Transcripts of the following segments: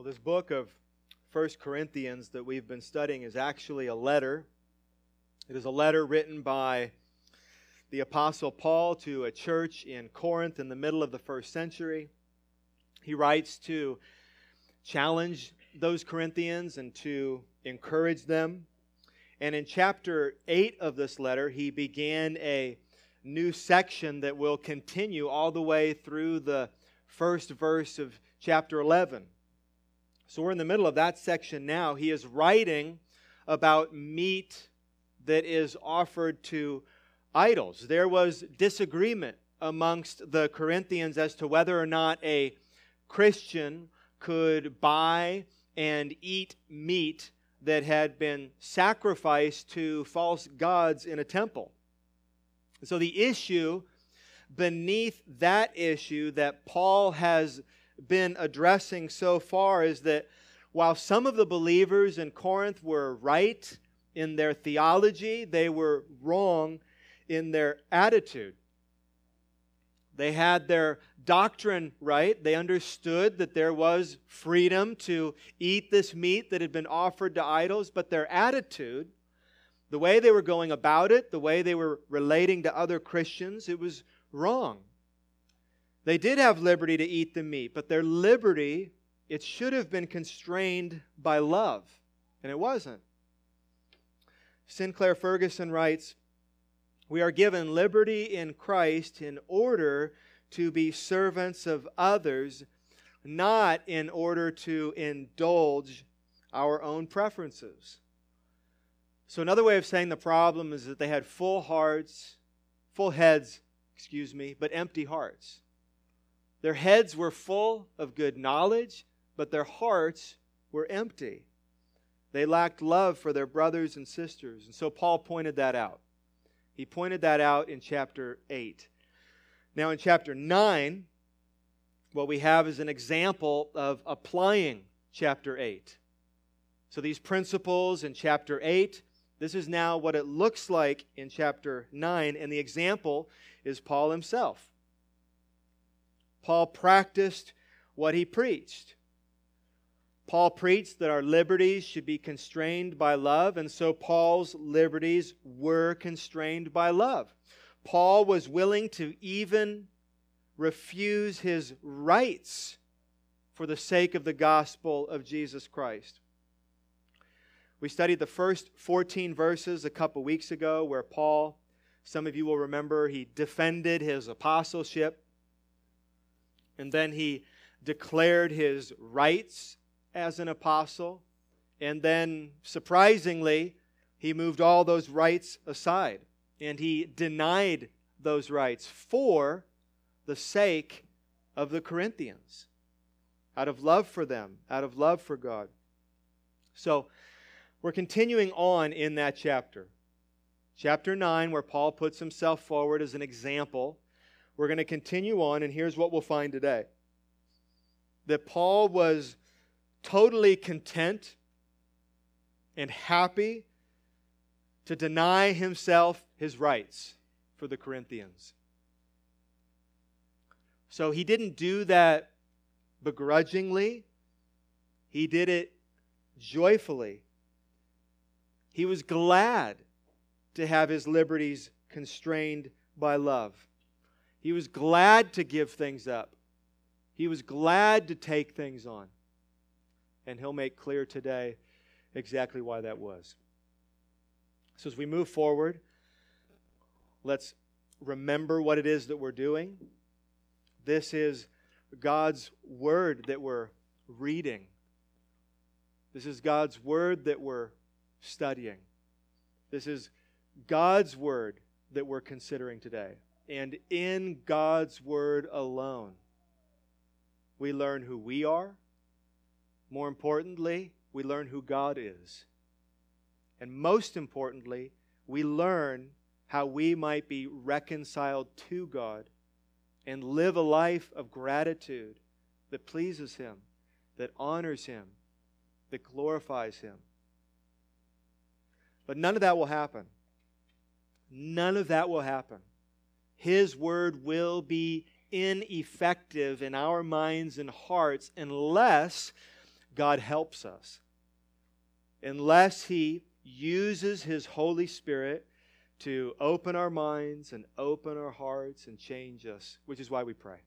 Well, this book of First Corinthians that we've been studying is actually a letter. It is a letter written by the Apostle Paul to a church in Corinth in the middle of the first century. He writes to challenge those Corinthians and to encourage them. And in chapter 8 of this letter, he began a new section that will continue all the way through the first verse of chapter 11. So we're in the middle of that section now. He is writing about meat that is offered to idols. There was disagreement amongst the Corinthians as to whether or not a Christian could buy and eat meat that had been sacrificed to false gods in a temple. So the issue beneath that issue that Paul has been addressing so far is that while some of the believers in Corinth were right in their theology, they were wrong in their attitude. They had their doctrine right. They understood that there was freedom to eat this meat that had been offered to idols, but their attitude, the way they were going about it, the way they were relating to other Christians, it was wrong. They did have liberty to eat the meat, but their liberty, it should have been constrained by love, and it wasn't. Sinclair Ferguson writes We are given liberty in Christ in order to be servants of others, not in order to indulge our own preferences. So, another way of saying the problem is that they had full hearts, full heads, excuse me, but empty hearts. Their heads were full of good knowledge, but their hearts were empty. They lacked love for their brothers and sisters. And so Paul pointed that out. He pointed that out in chapter 8. Now, in chapter 9, what we have is an example of applying chapter 8. So, these principles in chapter 8, this is now what it looks like in chapter 9, and the example is Paul himself. Paul practiced what he preached. Paul preached that our liberties should be constrained by love, and so Paul's liberties were constrained by love. Paul was willing to even refuse his rights for the sake of the gospel of Jesus Christ. We studied the first 14 verses a couple weeks ago where Paul, some of you will remember, he defended his apostleship and then he declared his rights as an apostle. And then, surprisingly, he moved all those rights aside and he denied those rights for the sake of the Corinthians, out of love for them, out of love for God. So, we're continuing on in that chapter. Chapter 9, where Paul puts himself forward as an example we're going to continue on, and here's what we'll find today that Paul was totally content and happy to deny himself his rights for the Corinthians. So he didn't do that begrudgingly, he did it joyfully. He was glad to have his liberties constrained by love. He was glad to give things up. He was glad to take things on. And he'll make clear today exactly why that was. So, as we move forward, let's remember what it is that we're doing. This is God's Word that we're reading, this is God's Word that we're studying. This is God's Word that we're considering today. And in God's Word alone, we learn who we are. More importantly, we learn who God is. And most importantly, we learn how we might be reconciled to God and live a life of gratitude that pleases Him, that honors Him, that glorifies Him. But none of that will happen. None of that will happen his word will be ineffective in our minds and hearts unless God helps us. Unless He uses His Holy Spirit to open our minds and open our hearts and change us, which is why we pray.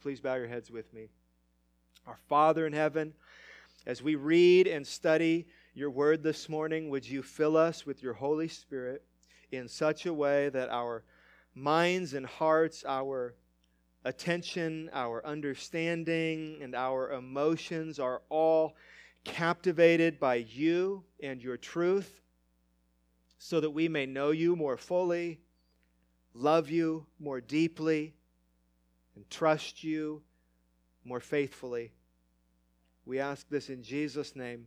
Please bow your heads with me. Our Father in heaven, as we read and study your word this morning, would you fill us with your Holy Spirit in such a way that our minds and hearts, our attention, our understanding, and our emotions are all captivated by you and your truth so that we may know you more fully, love you more deeply, and trust you more faithfully. We ask this in Jesus' name.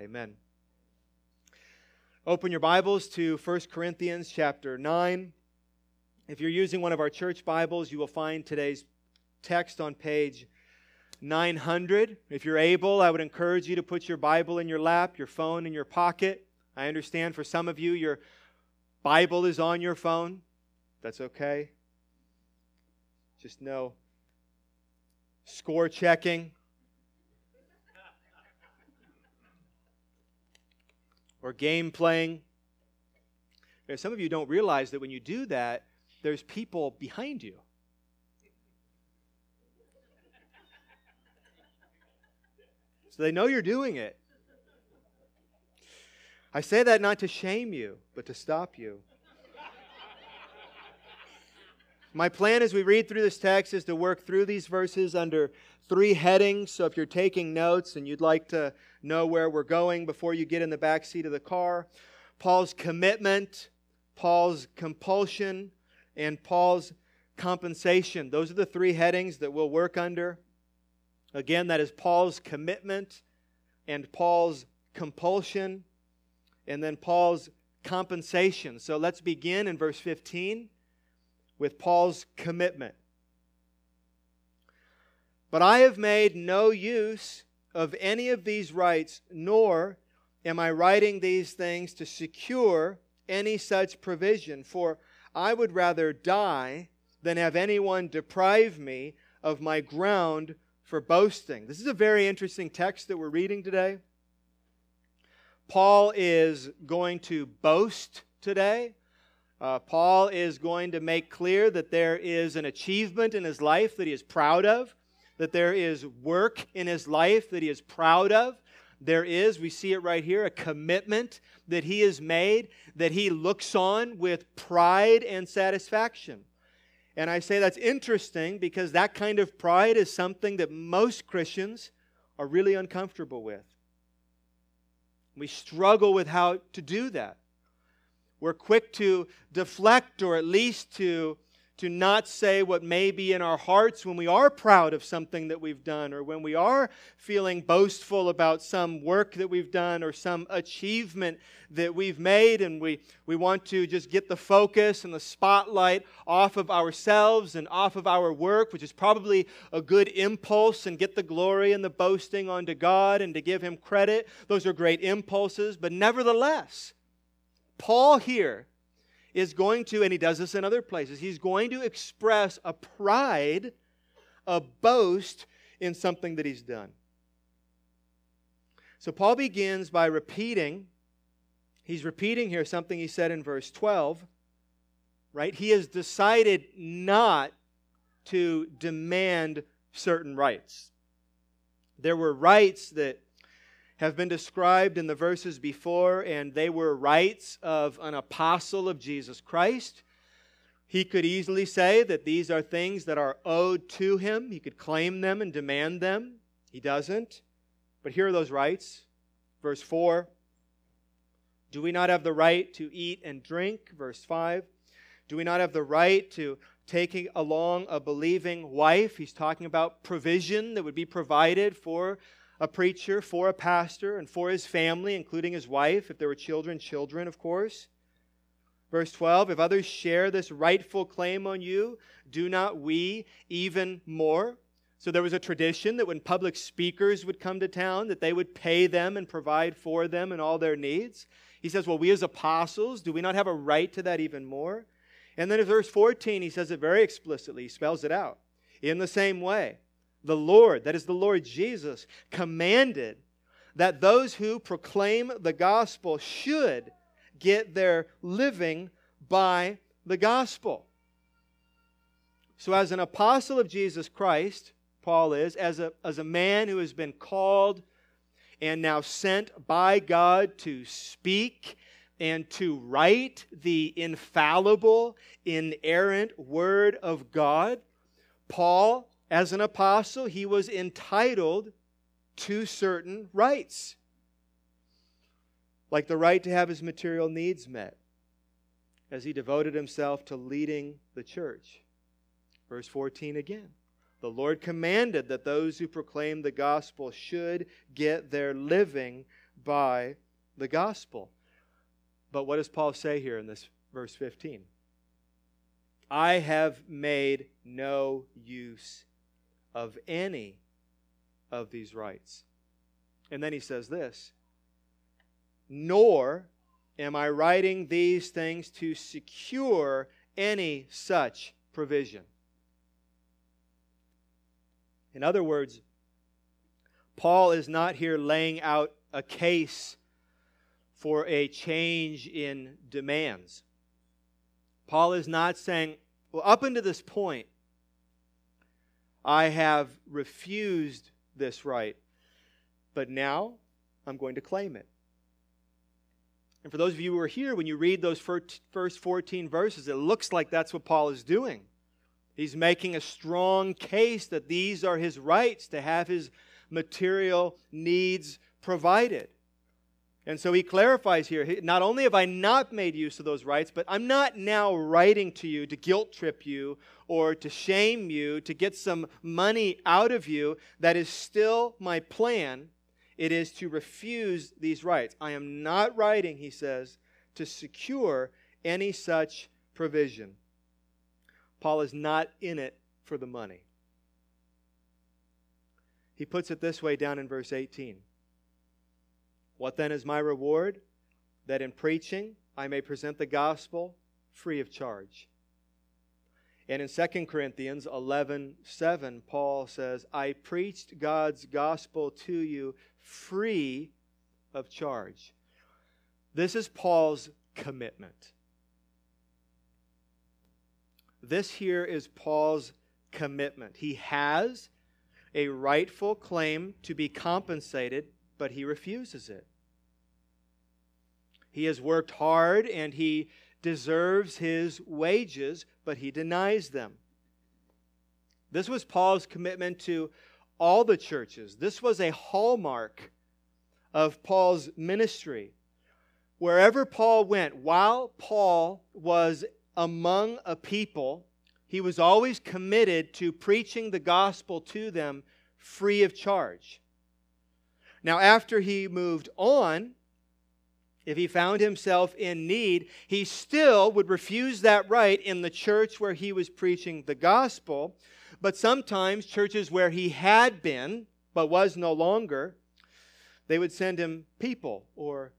Amen. Open your Bibles to 1 Corinthians chapter 9. If you're using one of our church Bibles, you will find today's text on page 900. If you're able, I would encourage you to put your Bible in your lap, your phone in your pocket. I understand for some of you, your Bible is on your phone. That's okay. Just no score checking or game playing. Some of you don't realize that when you do that, there's people behind you. So they know you're doing it. I say that not to shame you, but to stop you. My plan as we read through this text is to work through these verses under three headings. So if you're taking notes and you'd like to know where we're going before you get in the back seat of the car, Paul's commitment, Paul's compulsion, and Paul's compensation. Those are the three headings that we'll work under. Again, that is Paul's commitment and Paul's compulsion and then Paul's compensation. So let's begin in verse 15 with Paul's commitment. But I have made no use of any of these rights, nor am I writing these things to secure any such provision, for I would rather die than have anyone deprive me of my ground for boasting. This is a very interesting text that we're reading today. Paul is going to boast today. Uh, Paul is going to make clear that there is an achievement in his life that he is proud of, that there is work in his life that he is proud of. There is, we see it right here, a commitment that he has made that he looks on with pride and satisfaction. And I say that's interesting because that kind of pride is something that most Christians are really uncomfortable with. We struggle with how to do that. We're quick to deflect or at least to to not say what may be in our hearts when we are proud of something that we've done or when we are feeling boastful about some work that we've done or some achievement that we've made and we, we want to just get the focus and the spotlight off of ourselves and off of our work which is probably a good impulse and get the glory and the boasting onto god and to give him credit. Those are great impulses but nevertheless paul here is going to, and he does this in other places, he's going to express a pride, a boast in something that he's done. So Paul begins by repeating, he's repeating here something he said in verse 12, right? He has decided not to demand certain rights. There were rights that have been described in the verses before, and they were rights of an apostle of Jesus Christ. He could easily say that these are things that are owed to him. He could claim them and demand them. He doesn't. But here are those rights. Verse 4 Do we not have the right to eat and drink? Verse 5 Do we not have the right to taking along a believing wife? He's talking about provision that would be provided for a preacher, for a pastor, and for his family, including his wife, if there were children, children, of course. Verse 12 If others share this rightful claim on you, do not we even more? So there was a tradition that when public speakers would come to town, that they would pay them and provide for them and all their needs. He says, Well, we as apostles, do we not have a right to that even more? And then in verse 14, he says it very explicitly, he spells it out. In the same way, the Lord, that is the Lord Jesus, commanded that those who proclaim the gospel should get their living by the gospel. So, as an apostle of Jesus Christ, Paul is, as a, as a man who has been called and now sent by God to speak and to write the infallible, inerrant Word of God, Paul, as an apostle, he was entitled to certain rights, like the right to have his material needs met, as he devoted himself to leading the church. Verse 14 again. The Lord commanded that those who proclaim the gospel should get their living by the gospel. But what does Paul say here in this verse 15? I have made no use of any of these rights. And then he says this Nor am I writing these things to secure any such provision. In other words, Paul is not here laying out a case for a change in demands. Paul is not saying, well, up until this point, I have refused this right, but now I'm going to claim it. And for those of you who are here, when you read those first 14 verses, it looks like that's what Paul is doing. He's making a strong case that these are his rights to have his material needs provided. And so he clarifies here not only have I not made use of those rights, but I'm not now writing to you to guilt trip you or to shame you, to get some money out of you. That is still my plan. It is to refuse these rights. I am not writing, he says, to secure any such provision. Paul is not in it for the money. He puts it this way down in verse 18 What then is my reward? That in preaching I may present the gospel free of charge. And in 2 Corinthians 11 7, Paul says, I preached God's gospel to you free of charge. This is Paul's commitment. This here is Paul's commitment. He has a rightful claim to be compensated, but he refuses it. He has worked hard and he deserves his wages, but he denies them. This was Paul's commitment to all the churches. This was a hallmark of Paul's ministry. Wherever Paul went, while Paul was among a people, he was always committed to preaching the gospel to them free of charge. Now, after he moved on, if he found himself in need, he still would refuse that right in the church where he was preaching the gospel. But sometimes, churches where he had been, but was no longer, they would send him people or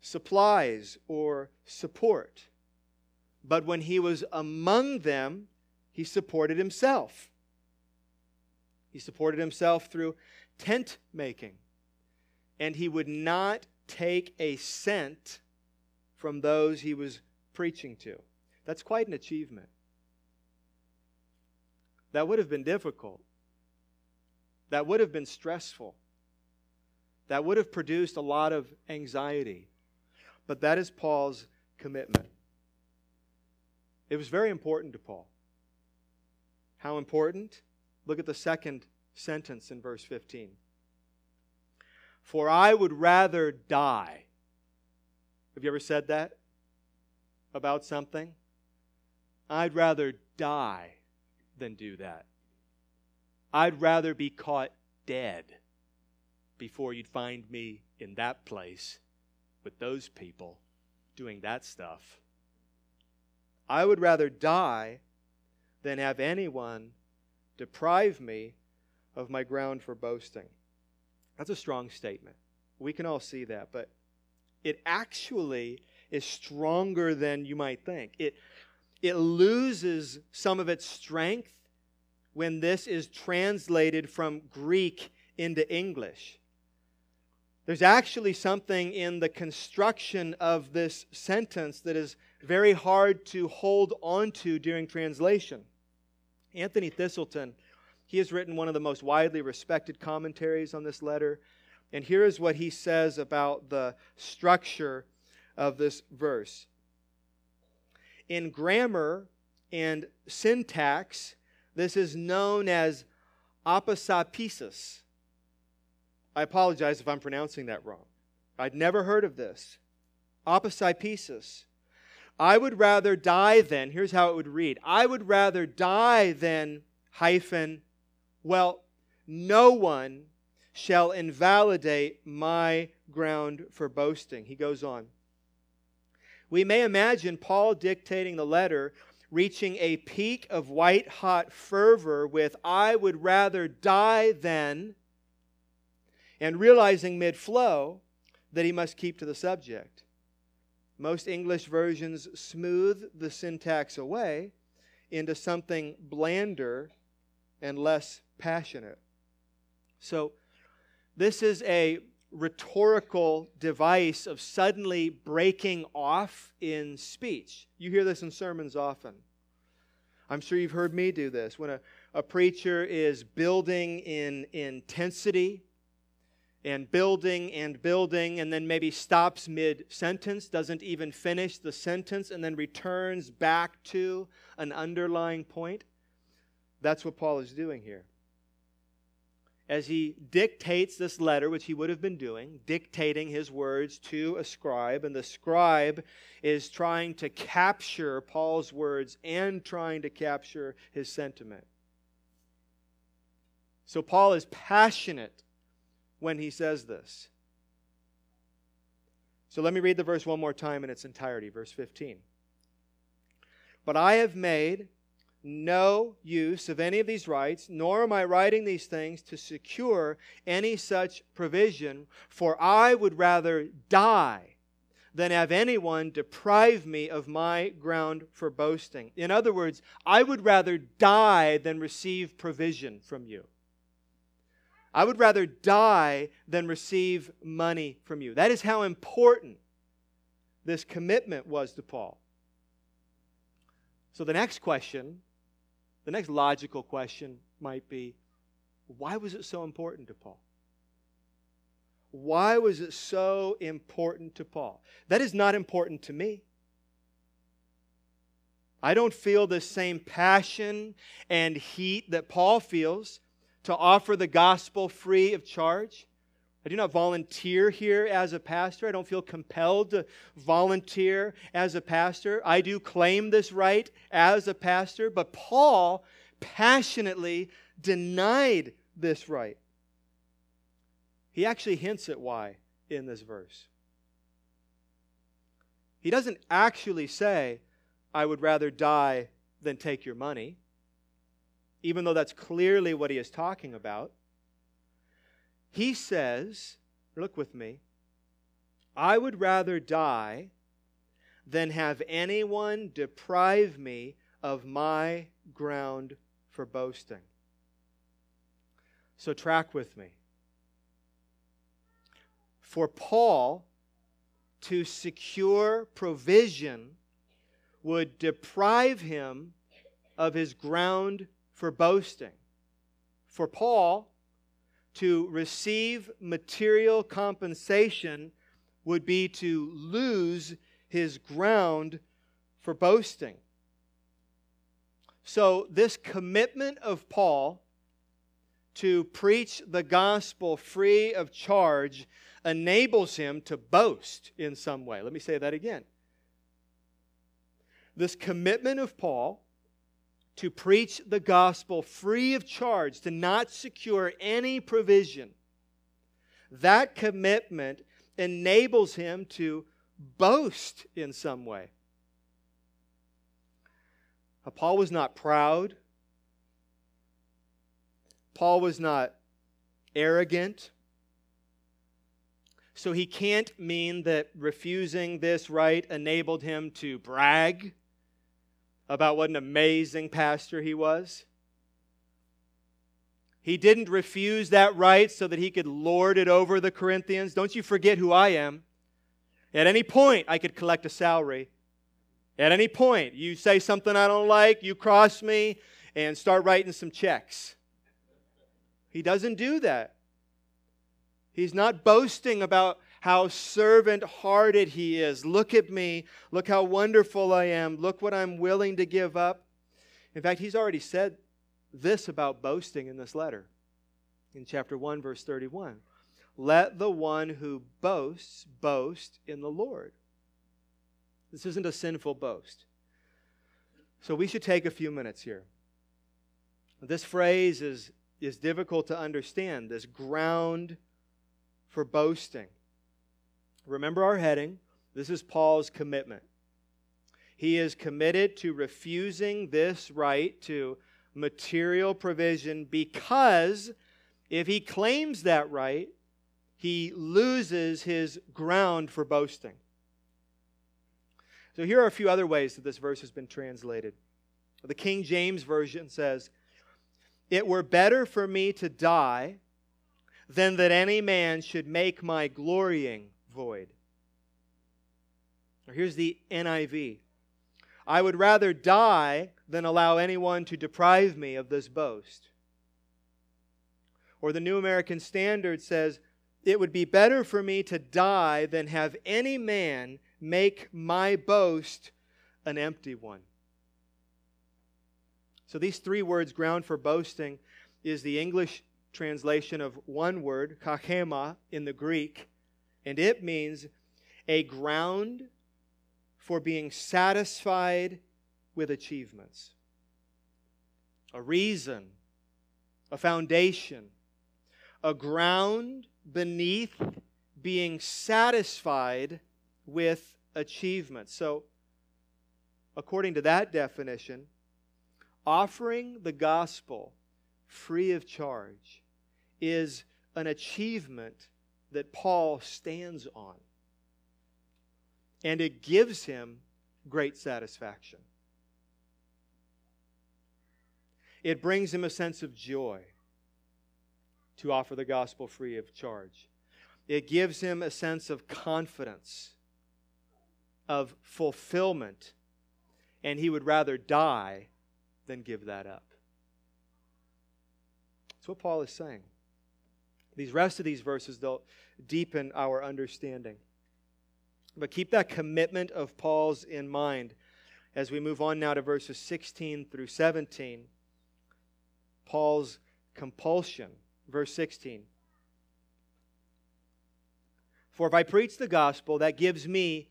supplies or support. But when he was among them, he supported himself. He supported himself through tent making. And he would not take a cent from those he was preaching to. That's quite an achievement. That would have been difficult. That would have been stressful. That would have produced a lot of anxiety. But that is Paul's commitment. It was very important to Paul. How important? Look at the second sentence in verse 15. For I would rather die. Have you ever said that about something? I'd rather die than do that. I'd rather be caught dead before you'd find me in that place with those people doing that stuff. I would rather die than have anyone deprive me of my ground for boasting. That's a strong statement. We can all see that, but it actually is stronger than you might think. It, it loses some of its strength when this is translated from Greek into English. There's actually something in the construction of this sentence that is very hard to hold onto during translation. Anthony Thiselton, he has written one of the most widely respected commentaries on this letter. And here is what he says about the structure of this verse. In grammar and syntax, this is known as aposapesis. I apologize if I'm pronouncing that wrong. I'd never heard of this. Aposapesis. I would rather die than, here's how it would read I would rather die than, hyphen, well, no one shall invalidate my ground for boasting. He goes on. We may imagine Paul dictating the letter reaching a peak of white hot fervor with, I would rather die than, and realizing mid flow that he must keep to the subject. Most English versions smooth the syntax away into something blander and less passionate. So, this is a rhetorical device of suddenly breaking off in speech. You hear this in sermons often. I'm sure you've heard me do this. When a, a preacher is building in intensity and building and building, and then maybe stops mid sentence, doesn't even finish the sentence, and then returns back to an underlying point. That's what Paul is doing here as he dictates this letter, which he would have been doing, dictating his words to a scribe, and the scribe is trying to capture Paul's words and trying to capture his sentiment. So Paul is passionate when he says this. So let me read the verse one more time in its entirety, verse 15. But I have made no use of any of these rights, nor am I writing these things to secure any such provision, for I would rather die than have anyone deprive me of my ground for boasting. In other words, I would rather die than receive provision from you. I would rather die than receive money from you. That is how important this commitment was to Paul. So the next question the next logical question might be why was it so important to Paul? Why was it so important to Paul? That is not important to me. I don't feel the same passion and heat that Paul feels to offer the gospel free of charge. I do not volunteer here as a pastor. I don't feel compelled to volunteer as a pastor. I do claim this right as a pastor, but Paul passionately denied this right. He actually hints at why in this verse. He doesn't actually say, I would rather die than take your money, even though that's clearly what he is talking about. He says, look with me, I would rather die than have anyone deprive me of my ground for boasting. So, track with me. For Paul to secure provision would deprive him of his ground for boasting. For Paul, to receive material compensation would be to lose his ground for boasting. So, this commitment of Paul to preach the gospel free of charge enables him to boast in some way. Let me say that again. This commitment of Paul to preach the gospel free of charge, to not secure any provision, that commitment enables him to boast in some way. Paul was not proud. Paul was not arrogant. So he can't mean that refusing this right enabled him to brag about what an amazing pastor he was. He didn't refuse that right so that he could lord it over the Corinthians. Don't you forget who I am. At any point, I could collect a salary. At any point, you say something I don't like, you cross me, and start writing some checks. He doesn't do that. He's not boasting about how servant hearted he is. Look at me. Look how wonderful I am. Look what I'm willing to give up. In fact, he's already said this about boasting in this letter in chapter 1, verse 31. Let the one who boasts boast in the Lord. This isn't a sinful boast. So we should take a few minutes here. This phrase is, is difficult to understand, this ground for boasting. Remember our heading. This is Paul's commitment. He is committed to refusing this right to material provision because if he claims that right, he loses his ground for boasting. So here are a few other ways that this verse has been translated. The King James Version says, It were better for me to die than that any man should make my glorying void. Or here's the NIV I would rather die than allow anyone to deprive me of this boast. Or the New American Standard says, It would be better for me to die than have any man make my boast an empty one. So these three words, ground for boasting, is the English translation of one word, kachema, in the Greek, and it means a ground for being satisfied with achievements, a reason, a foundation, a ground beneath being satisfied with achievements. So, according to that definition, offering the gospel free of charge is an achievement that Paul stands on. And it gives him great satisfaction. It brings him a sense of joy to offer the gospel free of charge. It gives him a sense of confidence, of fulfillment, and he would rather die than give that up. That's what Paul is saying. These rest of these verses, they'll deepen our understanding. But keep that commitment of Paul's in mind as we move on now to verses 16 through 17. Paul's compulsion. Verse 16. For if I preach the gospel, that gives me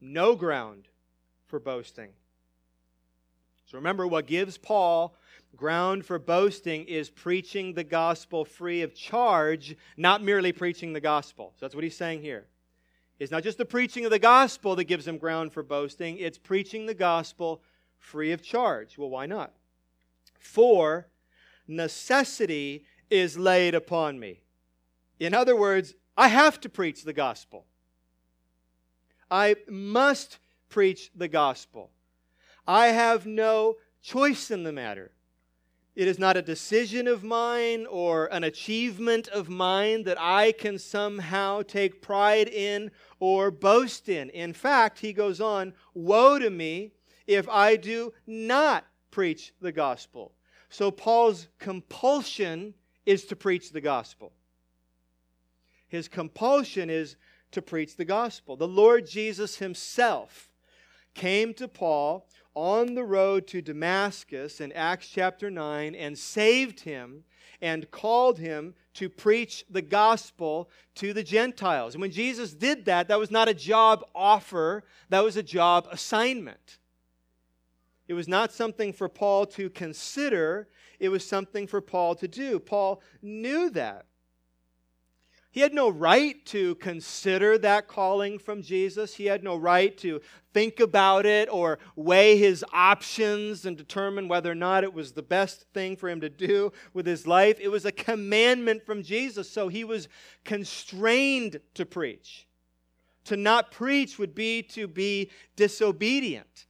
no ground for boasting. So remember, what gives Paul ground for boasting is preaching the gospel free of charge, not merely preaching the gospel. So that's what he's saying here. It's not just the preaching of the gospel that gives him ground for boasting, it's preaching the gospel free of charge. Well, why not? For necessity is laid upon me. In other words, I have to preach the gospel. I must preach the gospel. I have no choice in the matter. It is not a decision of mine or an achievement of mine that I can somehow take pride in or boast in. In fact, he goes on, Woe to me if I do not preach the gospel. So Paul's compulsion is to preach the gospel. His compulsion is to preach the gospel. The Lord Jesus himself came to Paul on the road to Damascus in Acts chapter 9 and saved him and called him to preach the gospel to the Gentiles. And when Jesus did that, that was not a job offer, that was a job assignment. It was not something for Paul to consider, it was something for Paul to do. Paul knew that. He had no right to consider that calling from Jesus. He had no right to think about it or weigh his options and determine whether or not it was the best thing for him to do with his life. It was a commandment from Jesus, so he was constrained to preach. To not preach would be to be disobedient.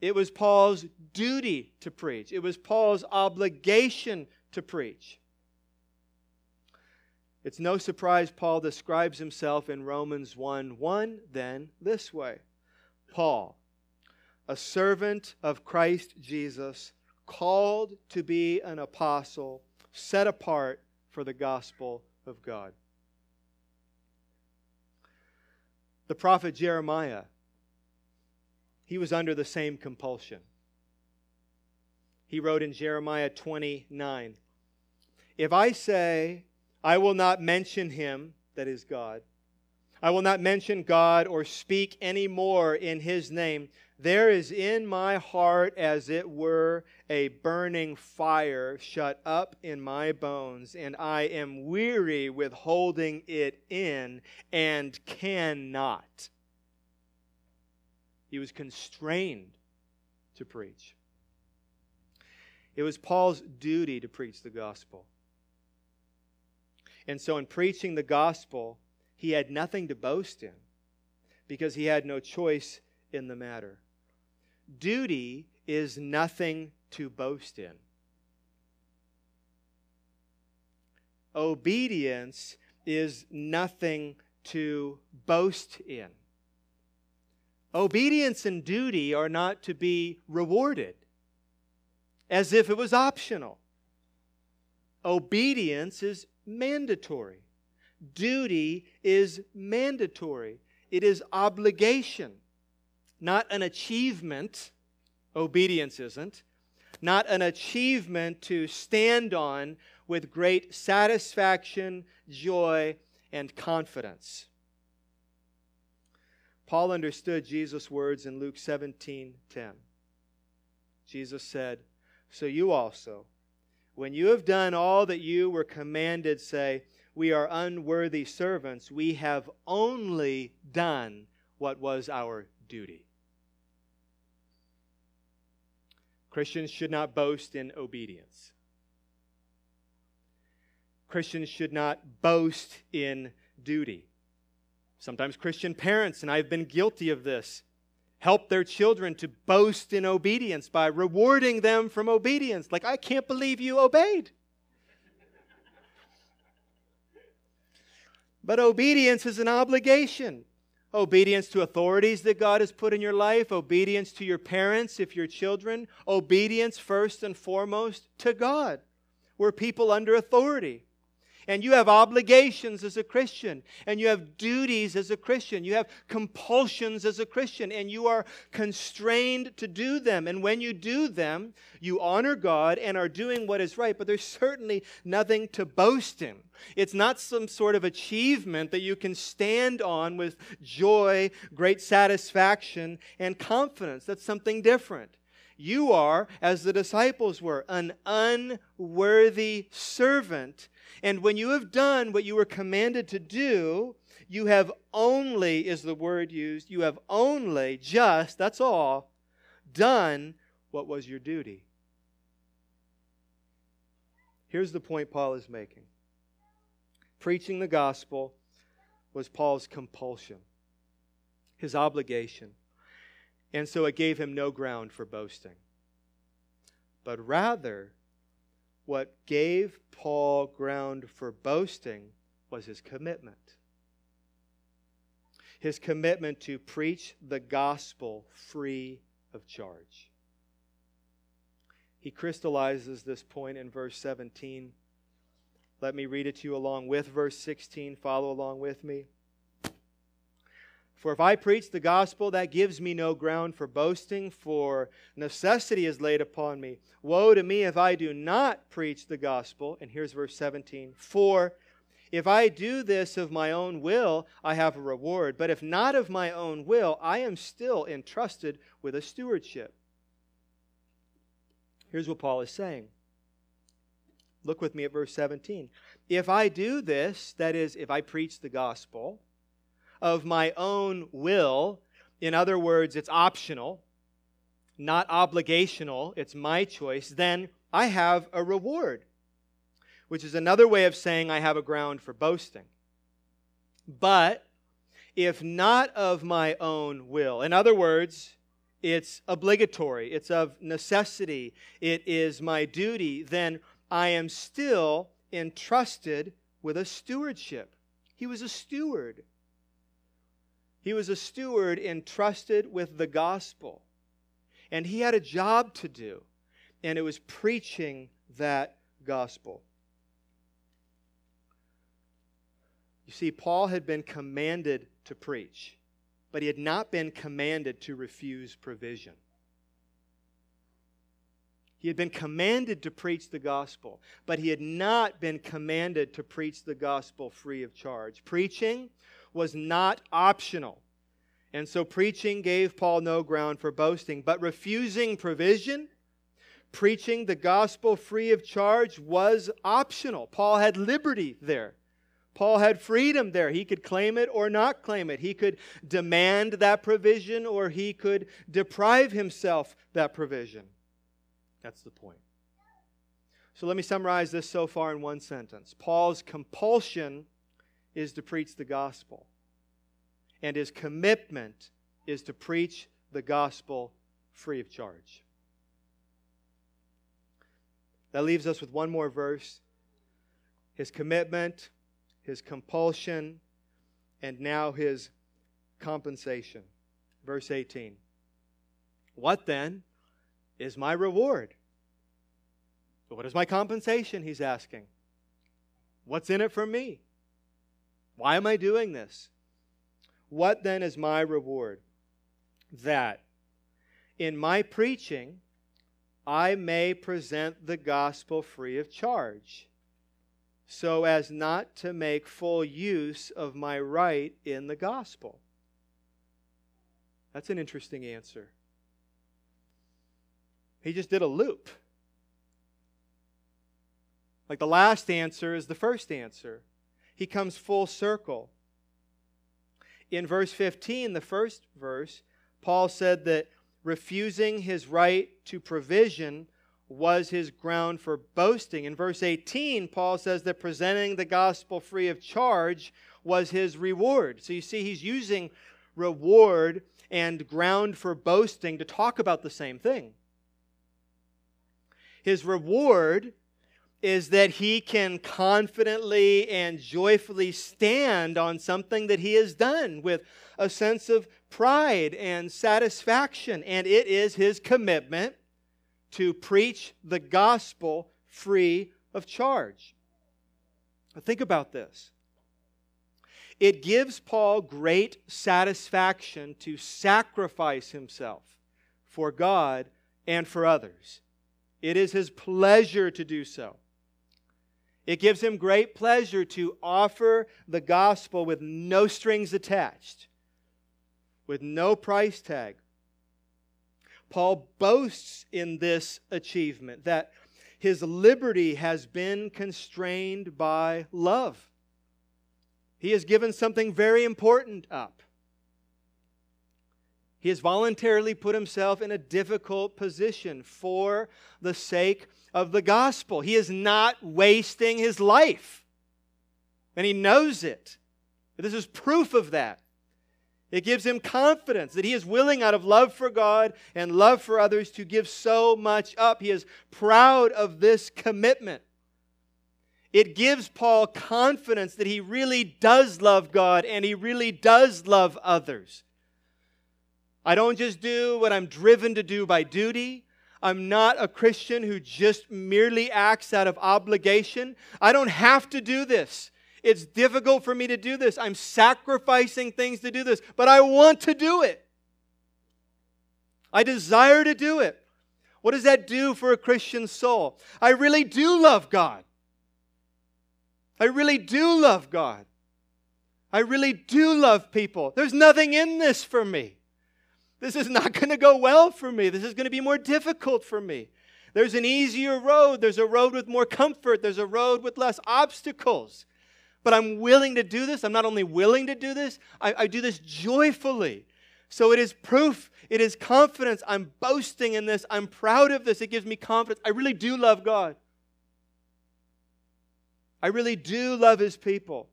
It was Paul's duty to preach, it was Paul's obligation to preach. It's no surprise Paul describes himself in Romans 1 1 then this way Paul, a servant of Christ Jesus, called to be an apostle, set apart for the gospel of God. The prophet Jeremiah, he was under the same compulsion. He wrote in Jeremiah 29 If I say, I will not mention him, that is God, I will not mention God or speak any more in his name. There is in my heart, as it were, a burning fire shut up in my bones, and I am weary with holding it in and cannot. He was constrained to preach. It was Paul's duty to preach the gospel. And so, in preaching the gospel, he had nothing to boast in because he had no choice in the matter. Duty is nothing to boast in. Obedience is nothing to boast in. Obedience and duty are not to be rewarded as if it was optional. Obedience is mandatory. Duty is mandatory, it is obligation, not an achievement. Obedience isn't. Not an achievement to stand on with great satisfaction, joy, and confidence. Paul understood Jesus' words in Luke 17 10. Jesus said, So you also, when you have done all that you were commanded, say, we are unworthy servants. We have only done what was our duty. Christians should not boast in obedience. Christians should not boast in duty. Sometimes Christian parents, and I've been guilty of this, help their children to boast in obedience by rewarding them from obedience. Like, I can't believe you obeyed. But obedience is an obligation. Obedience to authorities that God has put in your life, obedience to your parents if you're children, obedience first and foremost to God. We're people under authority and you have obligations as a Christian, and you have duties as a Christian, you have compulsions as a Christian, and you are constrained to do them. And when you do them, you honor God and are doing what is right, but there's certainly nothing to boast in. It's not some sort of achievement that you can stand on with joy, great satisfaction, and confidence. That's something different. You are, as the disciples were, an unworthy servant and when you have done what you were commanded to do, you have only, is the word used, you have only, just, that's all, done what was your duty. Here's the point Paul is making preaching the gospel was Paul's compulsion, his obligation. And so it gave him no ground for boasting. But rather, what gave Paul ground for boasting was his commitment. His commitment to preach the gospel free of charge. He crystallizes this point in verse 17. Let me read it to you along with verse 16. Follow along with me. For if I preach the gospel, that gives me no ground for boasting, for necessity is laid upon me. Woe to me if I do not preach the gospel. And here's verse 17. For if I do this of my own will, I have a reward. But if not of my own will, I am still entrusted with a stewardship. Here's what Paul is saying. Look with me at verse 17. If I do this, that is, if I preach the gospel, of my own will. In other words, it's optional, not obligational, it's my choice, then I have a reward, which is another way of saying I have a ground for boasting. But if not of my own will, in other words, it's obligatory, it's of necessity, it is my duty, then I am still entrusted with a stewardship. He was a steward. He was a steward entrusted with the gospel. And he had a job to do, and it was preaching that gospel. You see, Paul had been commanded to preach, but he had not been commanded to refuse provision. He had been commanded to preach the gospel, but he had not been commanded to preach the gospel free of charge. Preaching was not optional. And so preaching gave Paul no ground for boasting, but refusing provision, preaching the gospel free of charge was optional. Paul had liberty there. Paul had freedom there. He could claim it or not claim it. He could demand that provision or he could deprive himself that provision. That's the point. So let me summarize this so far in one sentence. Paul's compulsion is to preach the gospel and his commitment is to preach the gospel free of charge. That leaves us with one more verse his commitment, his compulsion, and now his compensation. Verse 18. What then is my reward? What is my compensation? He's asking. What's in it for me? Why am I doing this? What then is my reward? That in my preaching I may present the gospel free of charge, so as not to make full use of my right in the gospel. That's an interesting answer. He just did a loop. Like the last answer is the first answer. He comes full circle in verse 15, the first verse, Paul said that refusing his right to provision was his ground for boasting. In verse 18, Paul says that presenting the gospel free of charge was his reward. So you see, he's using reward and ground for boasting to talk about the same thing. His reward is that he can confidently and joyfully stand on something that he has done with a sense of pride and satisfaction. And it is his commitment to preach the gospel free of charge. Now think about this. It gives Paul great satisfaction to sacrifice himself for God and for others. It is his pleasure to do so. It gives him great pleasure to offer the gospel with no strings attached, with no price tag. Paul boasts in this achievement that his liberty has been constrained by love. He has given something very important up. He has voluntarily put himself in a difficult position for the sake of the gospel. He is not wasting his life. And he knows it. This is proof of that. It gives him confidence that he is willing, out of love for God and love for others, to give so much up. He is proud of this commitment. It gives Paul confidence that he really does love God and he really does love others. I don't just do what I'm driven to do by duty. I'm not a Christian who just merely acts out of obligation. I don't have to do this. It's difficult for me to do this. I'm sacrificing things to do this, but I want to do it. I desire to do it. What does that do for a Christian soul? I really do love God. I really do love God. I really do love people. There's nothing in this for me. This is not going to go well for me. This is going to be more difficult for me. There's an easier road. There's a road with more comfort. There's a road with less obstacles. But I'm willing to do this. I'm not only willing to do this, I, I do this joyfully. So it is proof, it is confidence. I'm boasting in this. I'm proud of this. It gives me confidence. I really do love God. I really do love His people.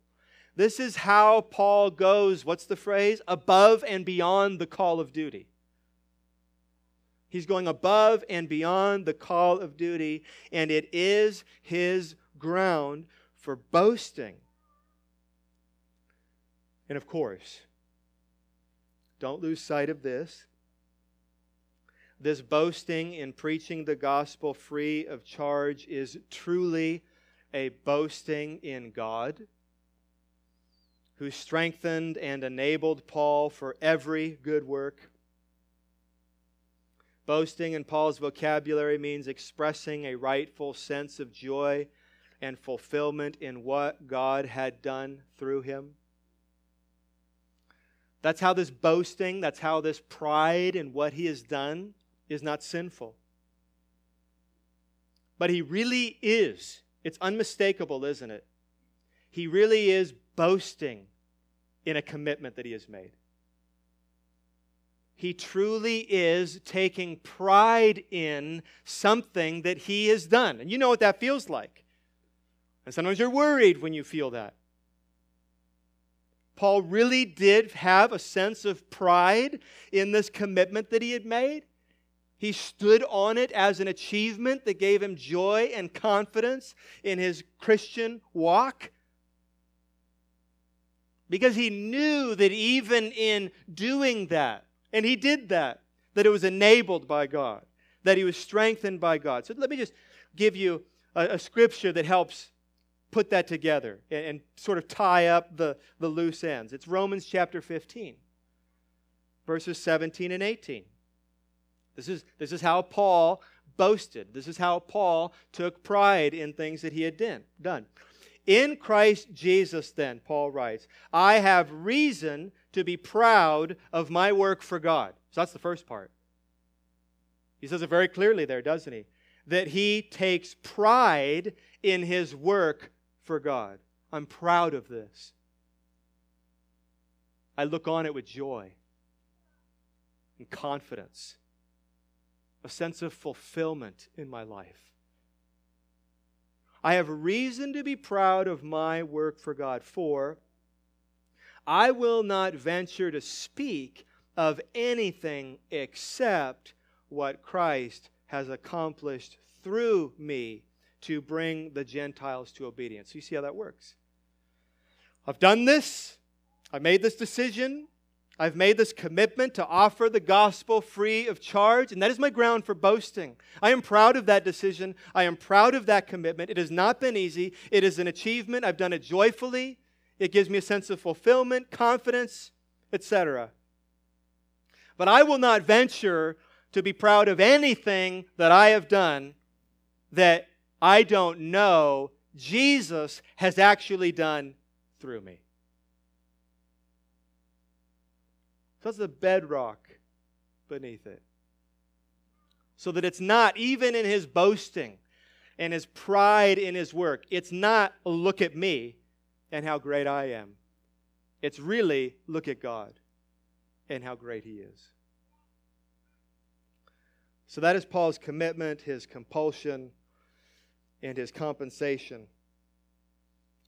This is how Paul goes, what's the phrase? Above and beyond the call of duty. He's going above and beyond the call of duty, and it is his ground for boasting. And of course, don't lose sight of this. This boasting in preaching the gospel free of charge is truly a boasting in God, who strengthened and enabled Paul for every good work. Boasting in Paul's vocabulary means expressing a rightful sense of joy and fulfillment in what God had done through him. That's how this boasting, that's how this pride in what he has done is not sinful. But he really is. It's unmistakable, isn't it? He really is boasting in a commitment that he has made. He truly is taking pride in something that he has done. And you know what that feels like. And sometimes you're worried when you feel that. Paul really did have a sense of pride in this commitment that he had made. He stood on it as an achievement that gave him joy and confidence in his Christian walk. Because he knew that even in doing that, and he did that, that it was enabled by God, that he was strengthened by God. So let me just give you a, a scripture that helps put that together and, and sort of tie up the, the loose ends. It's Romans chapter 15, verses 17 and 18. This is, this is how Paul boasted. This is how Paul took pride in things that he had done. In Christ Jesus, then, Paul writes, I have reason to be proud of my work for God. So that's the first part. He says it very clearly there, doesn't he? That he takes pride in his work for God. I'm proud of this. I look on it with joy and confidence, a sense of fulfillment in my life. I have reason to be proud of my work for God, for I will not venture to speak of anything except what Christ has accomplished through me to bring the Gentiles to obedience. You see how that works. I've done this. I made this decision. I've made this commitment to offer the gospel free of charge, and that is my ground for boasting. I am proud of that decision. I am proud of that commitment. It has not been easy. It is an achievement. I've done it joyfully. It gives me a sense of fulfillment, confidence, etc. But I will not venture to be proud of anything that I have done that I don't know Jesus has actually done through me. So that's the bedrock beneath it. So that it's not, even in his boasting and his pride in his work, it's not, look at me and how great I am. It's really, look at God and how great he is. So that is Paul's commitment, his compulsion and his compensation.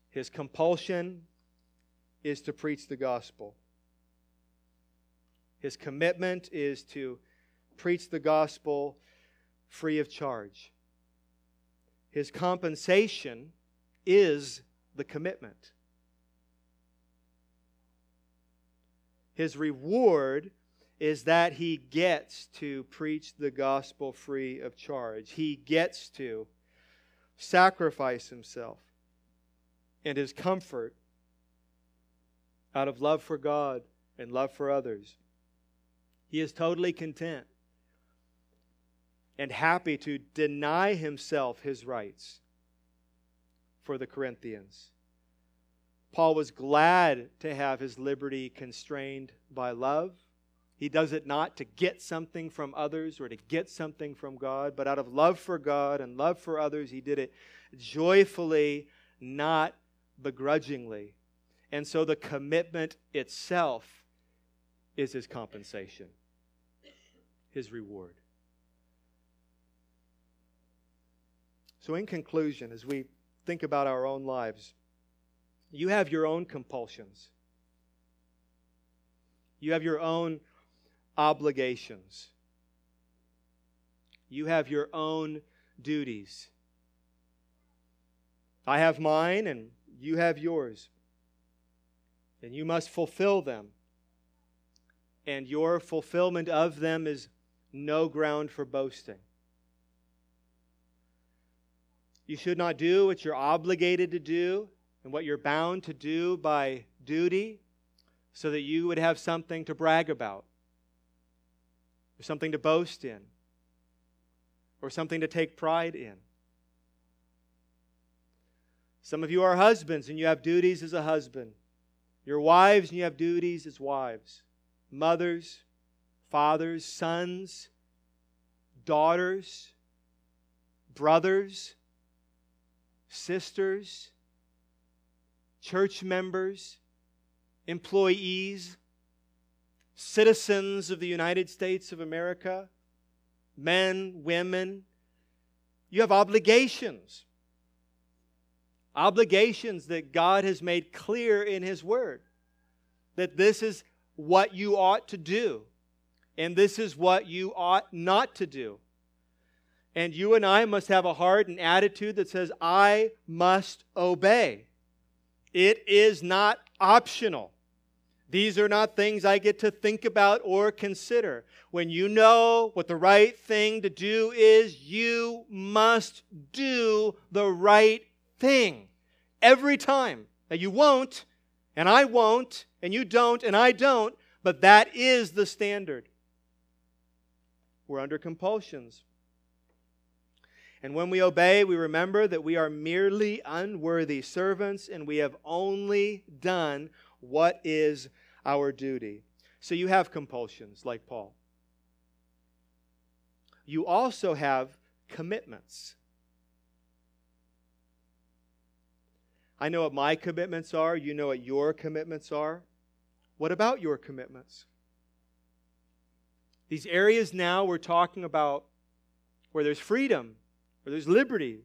His compulsion is to preach the gospel. His commitment is to preach the gospel free of charge. His compensation is the commitment. His reward is that he gets to preach the gospel free of charge. He gets to sacrifice himself and his comfort out of love for God and love for others. He is totally content and happy to deny himself his rights for the Corinthians. Paul was glad to have his liberty constrained by love he does it not to get something from others or to get something from God, but out of love for God and love for others, he did it joyfully, not begrudgingly. And so the commitment itself is his compensation, his reward. So, in conclusion, as we think about our own lives, you have your own compulsions. You have your own obligations. You have your own duties. I have mine and you have yours. And you must fulfill them. And your fulfillment of them is no ground for boasting. You should not do what you're obligated to do and what you're bound to do by duty so that you would have something to brag about, or something to boast in, or something to take pride in. Some of you are husbands and you have duties as a husband. You're wives and you have duties as wives. Mothers, fathers, sons, daughters, brothers, sisters, church members, employees, citizens of the United States of America, men, women. You have obligations. Obligations that God has made clear in His Word. That this is what you ought to do, and this is what you ought not to do. And you and I must have a heart and attitude that says, I must obey. It is not optional. These are not things I get to think about or consider. When you know what the right thing to do is, you must do the right thing every time. Now, you won't, and I won't, and you don't, and I don't, but that is the standard. We're under compulsions. And when we obey, we remember that we are merely unworthy servants and we have only done what is our duty. So you have compulsions like Paul. You also have commitments. I know what my commitments are. You know what your commitments are. What about your commitments? These areas now we're talking about where there's freedom where there's liberty.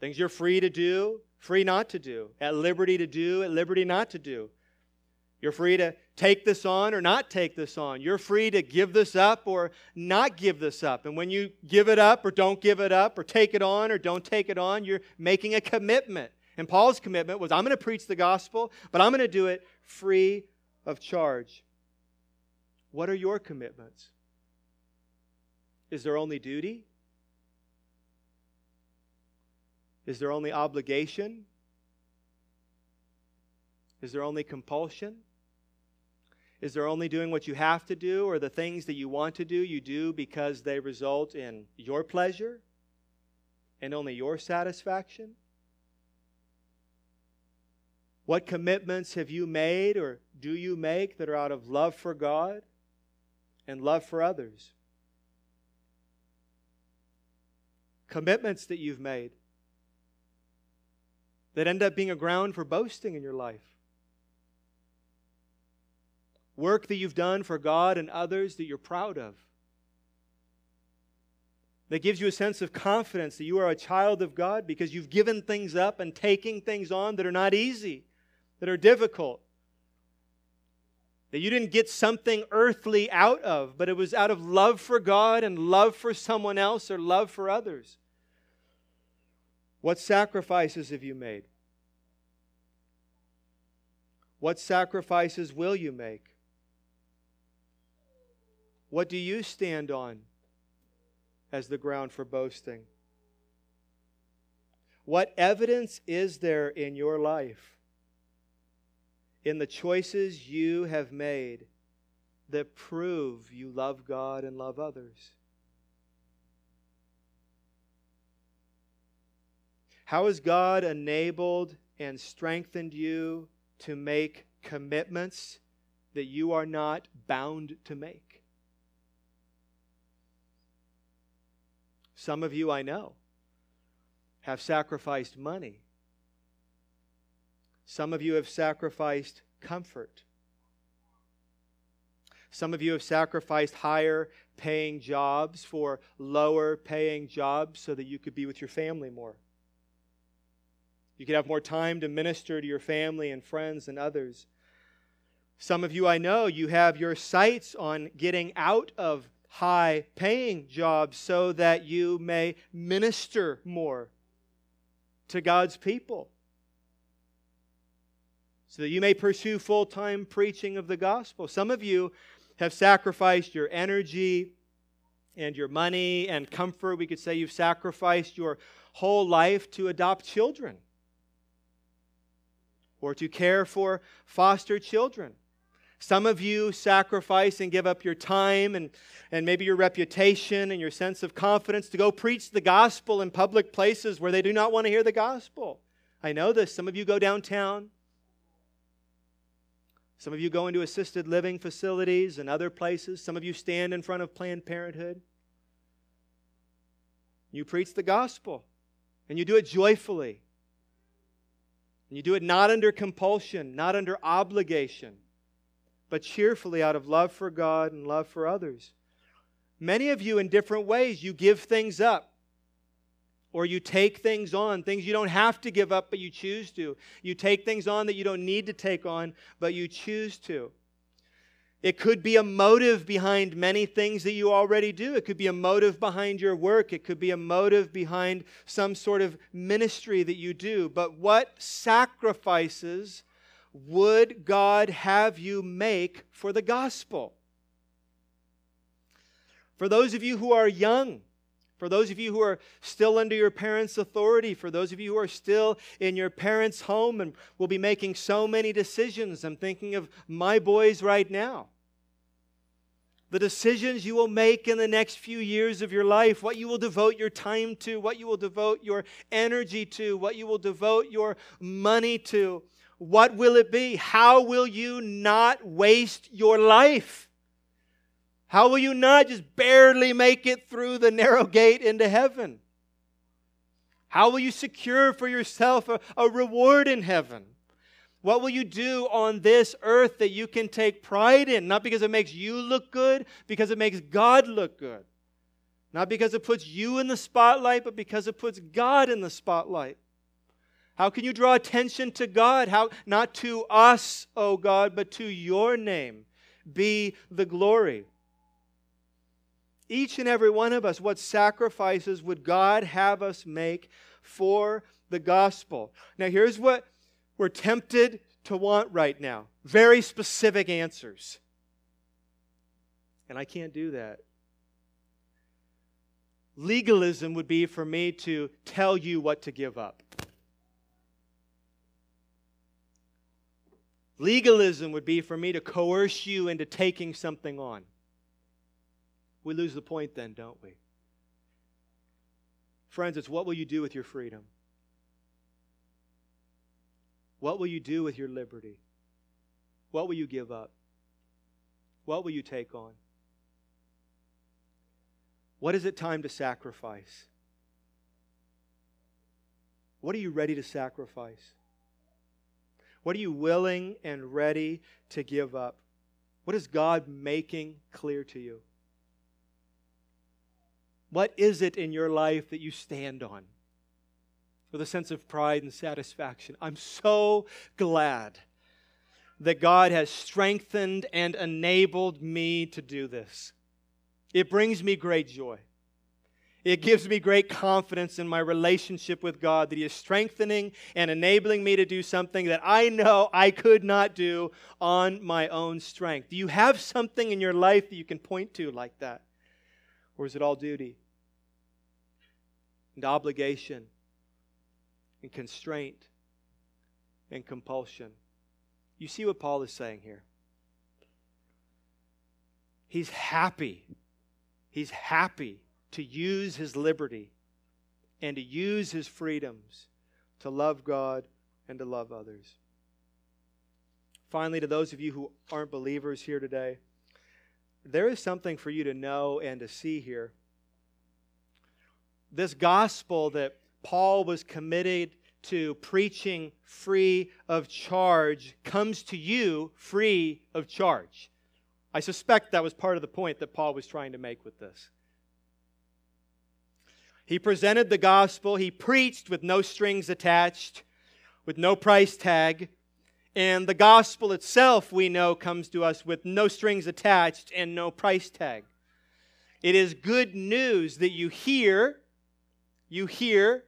Things you're free to do, free not to do. At liberty to do, at liberty not to do. You're free to take this on or not take this on. You're free to give this up or not give this up. And when you give it up or don't give it up or take it on or don't take it on, you're making a commitment. And Paul's commitment was I'm going to preach the gospel, but I'm going to do it free of charge. What are your commitments? Is there only duty? Is there only obligation? Is there only compulsion? Is there only doing what you have to do, or the things that you want to do, you do because they result in your pleasure and only your satisfaction? What commitments have you made or do you make that are out of love for God and love for others? Commitments that you've made that end up being a ground for boasting in your life. Work that you've done for God and others that you're proud of. That gives you a sense of confidence that you are a child of God because you've given things up and taking things on that are not easy, that are difficult. That you didn't get something earthly out of, but it was out of love for God and love for someone else or love for others. What sacrifices have you made? What sacrifices will you make? What do you stand on as the ground for boasting? What evidence is there in your life, in the choices you have made, that prove you love God and love others? How has God enabled and strengthened you to make commitments that you are not bound to make? Some of you I know have sacrificed money. Some of you have sacrificed comfort. Some of you have sacrificed higher paying jobs for lower paying jobs so that you could be with your family more. You could have more time to minister to your family and friends and others. Some of you I know, you have your sights on getting out of high paying jobs so that you may minister more to God's people so that you may pursue full time preaching of the gospel. Some of you have sacrificed your energy and your money and comfort. We could say you've sacrificed your whole life to adopt children or to care for foster children. Some of you sacrifice and give up your time and, and maybe your reputation and your sense of confidence to go preach the gospel in public places where they do not want to hear the gospel. I know this. Some of you go downtown. Some of you go into assisted living facilities and other places. Some of you stand in front of Planned Parenthood. You preach the gospel, and you do it joyfully. And you do it not under compulsion, not under obligation, but cheerfully out of love for God and love for others. Many of you, in different ways, you give things up or you take things on, things you don't have to give up, but you choose to. You take things on that you don't need to take on, but you choose to. It could be a motive behind many things that you already do. It could be a motive behind your work. It could be a motive behind some sort of ministry that you do. But what sacrifices would God have you make for the gospel? For those of you who are young, for those of you who are still under your parents' authority, for those of you who are still in your parents' home and will be making so many decisions, I'm thinking of my boys right now. The decisions you will make in the next few years of your life, what you will devote your time to, what you will devote your energy to, what you will devote your money to. What will it be? How will you not waste your life? How will you not just barely make it through the narrow gate into heaven? How will you secure for yourself a, a, reward in heaven? What will you do on this earth that you can take pride in? Not because it makes you look good, because it makes God look good. Not because it puts you in the spotlight, but because it puts God in the spotlight. How can you draw attention to God? How not to us, O God, but to your name be the glory each and every one of us, what sacrifices would God have us make for the gospel? Now, here's what we're tempted to want right now very specific answers. And I can't do that. Legalism would be for me to tell you what to give up. Legalism would be for me to coerce you into taking something on. We lose the point then, don't we? Friends, it's what will you do with your freedom? What will you do with your liberty? What will you give up? What will you take on? What is it time to sacrifice? What are you ready to sacrifice? What are you willing and ready to give up? What is God making clear to you? What is it in your life that you stand on with a sense of pride and satisfaction? I'm so glad that God has strengthened and enabled me to do this. It brings me great joy. It gives me great confidence in my relationship with God that He is strengthening and enabling me to do something that I know I could not do on my own strength. Do you have something in your life that you can point to like that? Or is it all duty? And obligation and constraint and compulsion. You see what Paul is saying here? He's happy. He's happy to use his liberty and to use his freedoms to love God and to love others. Finally, to those of you who aren't believers here today, there is something for you to know and to see here this gospel that Paul was committed to preaching free of charge comes to you free of charge. I suspect that was part of the point that Paul was trying to make with this. He presented the gospel, he preached with no strings attached, with no price tag. And the gospel itself, we know, comes to us with no strings attached and no price tag. It is good news that you hear you hear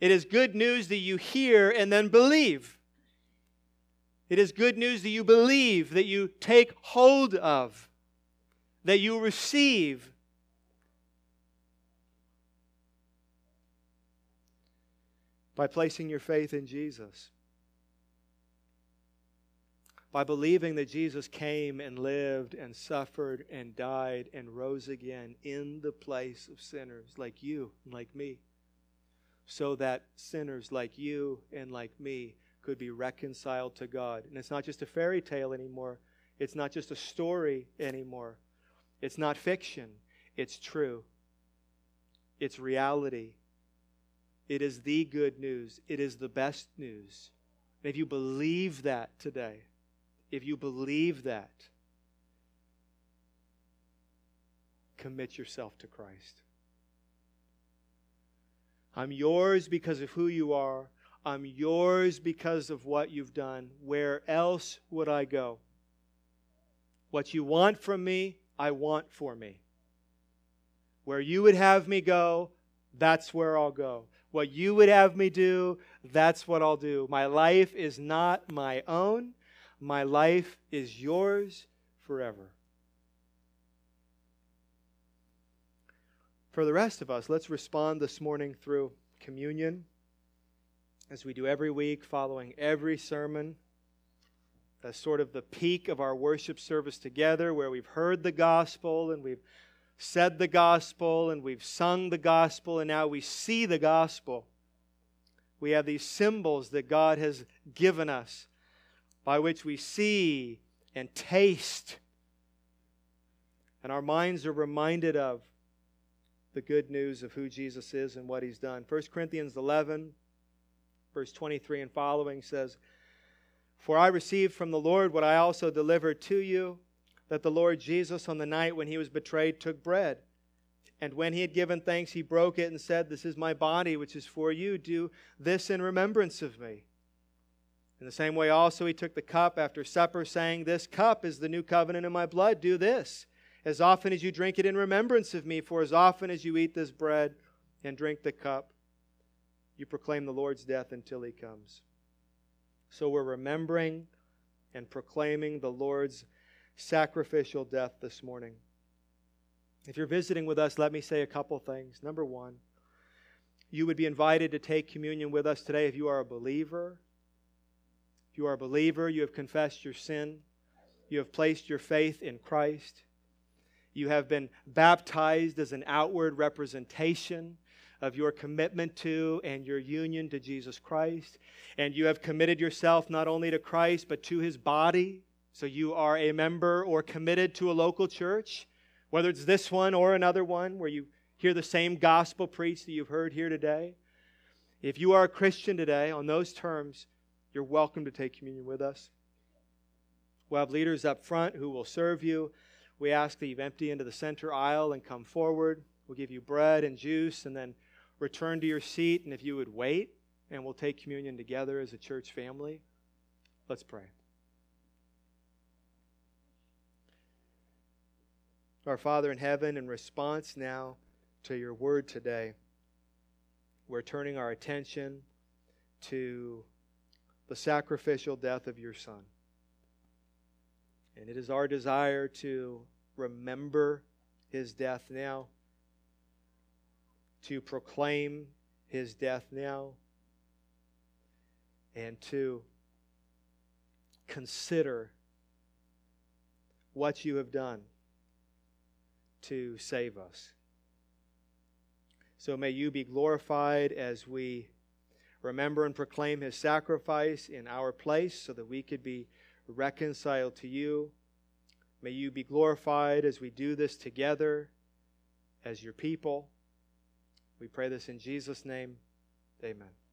It is good news that you hear and then believe. It is good news that you believe, that you take hold of, that you receive. By placing your faith in Jesus by believing that Jesus came and lived and suffered and died and rose again in the place of sinners like you and like me, so that sinners like you and like me could be reconciled to God. And it's not just a fairy tale anymore, it's not just a story anymore, it's not fiction, it's true, it's reality. It is the good news. It is the best news. And if you believe that today, if you believe that, commit yourself to Christ. I'm yours because of who you are. I'm yours because of what you've done. Where else would I go? What you want from me, I want for me. Where you would have me go, that's where I'll go. What you would have me do, that's what I'll do. My life is not my own. My life is yours forever. For the rest of us, let's respond this morning through communion, as we do every week, following every sermon. As sort of the peak of our worship service together, where we've heard the gospel and we've said the gospel and we've sung the gospel and now we see the gospel. We have these symbols that God has given us by which we see and taste. And our minds are reminded of the good news of who Jesus is and what he's done. 1 Corinthians 11, verse 23 and following says, For I received from the Lord what I also delivered to you, that the Lord Jesus, on the night when he was betrayed, took bread. And when he had given thanks, he broke it and said, This is my body, which is for you. Do this in remembrance of me. In the same way, also, he took the cup after supper, saying, This cup is the new covenant in my blood. Do this as often as you drink it in remembrance of me. For as often as you eat this bread and drink the cup, you proclaim the Lord's death until he comes. So we're remembering and proclaiming the Lord's sacrificial death this morning. If you're visiting with us, let me say a couple things. Number one, you would be invited to take communion with us today if you are a believer you are a believer, you have confessed your sin, you have placed your faith in Christ, you have been baptized as an outward representation of your commitment to and your union to Jesus Christ, and you have committed yourself not only to Christ but to his body. So you are a member or committed to a local church, whether it's this one or another one where you hear the same gospel preached that you've heard here today. If you are a Christian today on those terms, you're welcome to take communion with us. We'll have leaders up front who will serve you. We ask that you empty into the center aisle and come forward. We'll give you bread and juice and then return to your seat. And if you would wait, and we'll take communion together as a church family. Let's pray. Our Father in heaven, in response now to your word today, we're turning our attention to the sacrificial death of your Son. And it is our desire to remember his death now, to proclaim his death now, and to consider what you have done to save us. So may you be glorified as we remember and proclaim his sacrifice in our place so that we could be reconciled to you. May you be glorified as we do this together as your people. We pray this in Jesus' name. Amen.